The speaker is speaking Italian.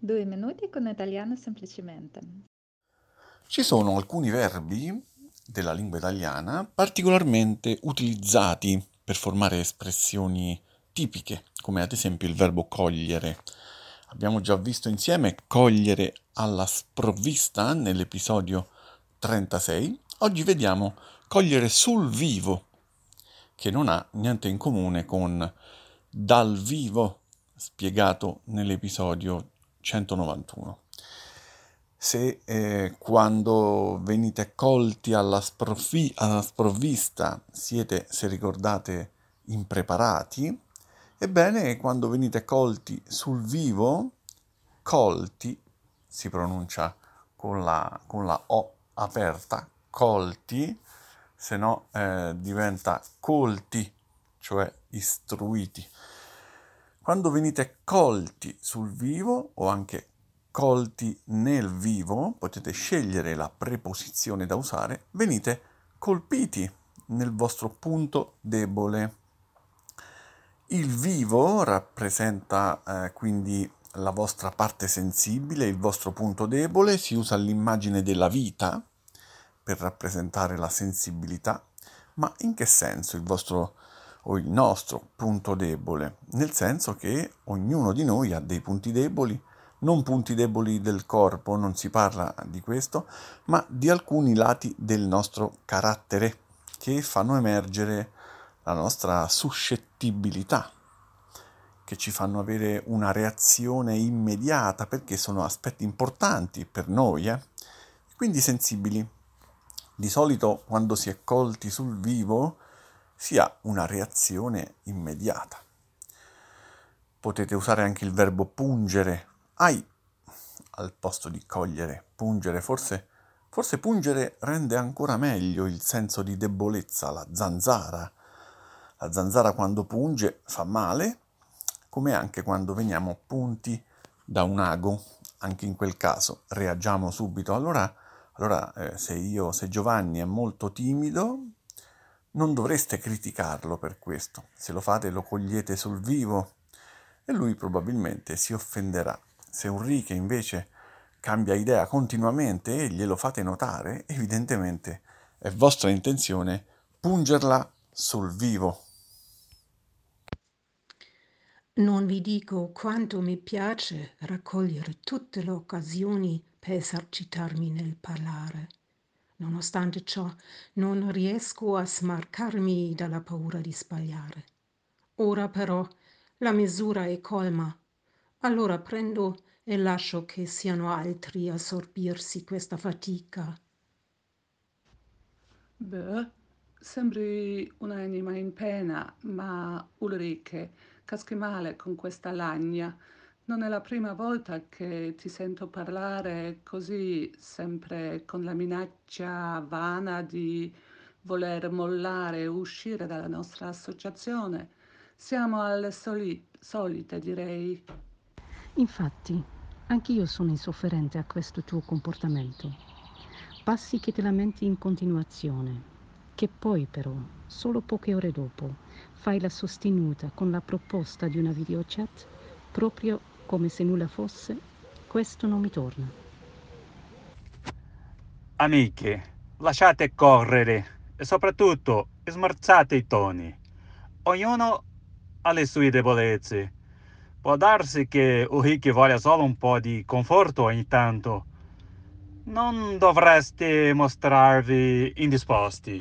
Due minuti con italiano semplicemente. Ci sono alcuni verbi della lingua italiana particolarmente utilizzati per formare espressioni tipiche, come ad esempio il verbo cogliere. Abbiamo già visto insieme cogliere alla sprovvista nell'episodio 36. Oggi vediamo cogliere sul vivo, che non ha niente in comune con dal vivo spiegato nell'episodio 191. Se eh, quando venite colti alla, sproffi- alla sprovvista siete, se ricordate, impreparati, ebbene quando venite colti sul vivo, colti, si pronuncia con la, con la O aperta, colti, se no eh, diventa colti, cioè istruiti. Quando venite colti sul vivo o anche colti nel vivo, potete scegliere la preposizione da usare, venite colpiti nel vostro punto debole. Il vivo rappresenta eh, quindi la vostra parte sensibile, il vostro punto debole, si usa l'immagine della vita per rappresentare la sensibilità, ma in che senso il vostro o il nostro punto debole, nel senso che ognuno di noi ha dei punti deboli, non punti deboli del corpo, non si parla di questo, ma di alcuni lati del nostro carattere che fanno emergere la nostra suscettibilità, che ci fanno avere una reazione immediata perché sono aspetti importanti per noi, eh? quindi sensibili. Di solito quando si è colti sul vivo si ha una reazione immediata. Potete usare anche il verbo pungere, ai, al posto di cogliere, pungere, forse, forse pungere rende ancora meglio il senso di debolezza, la zanzara. La zanzara quando punge fa male, come anche quando veniamo punti da un ago, anche in quel caso reagiamo subito. Allora, allora eh, se io, se Giovanni è molto timido, non dovreste criticarlo per questo. Se lo fate lo cogliete sul vivo e lui probabilmente si offenderà. Se Ulrike invece cambia idea continuamente e glielo fate notare, evidentemente è vostra intenzione pungerla sul vivo. Non vi dico quanto mi piace raccogliere tutte le occasioni per esercitarmi nel parlare. Nonostante ciò, non riesco a smarcarmi dalla paura di sbagliare. Ora però la misura è colma. Allora prendo e lascio che siano altri a sorbirsi questa fatica. Beh, sembri un'anima in pena, ma Ulrike, caschi male con questa lagna. Non è la prima volta che ti sento parlare così, sempre con la minaccia vana di voler mollare e uscire dalla nostra associazione. Siamo alle soli- solite, direi. Infatti, anch'io sono insofferente a questo tuo comportamento. Passi che ti lamenti in continuazione, che poi però, solo poche ore dopo, fai la sostenuta con la proposta di una videochat proprio come se nulla fosse, questo non mi torna. Amiche, lasciate correre e soprattutto smorzate i toni. Ognuno ha le sue debolezze. Può darsi che Ulrike voglia solo un po' di conforto ogni tanto. Non dovreste mostrarvi indisposti.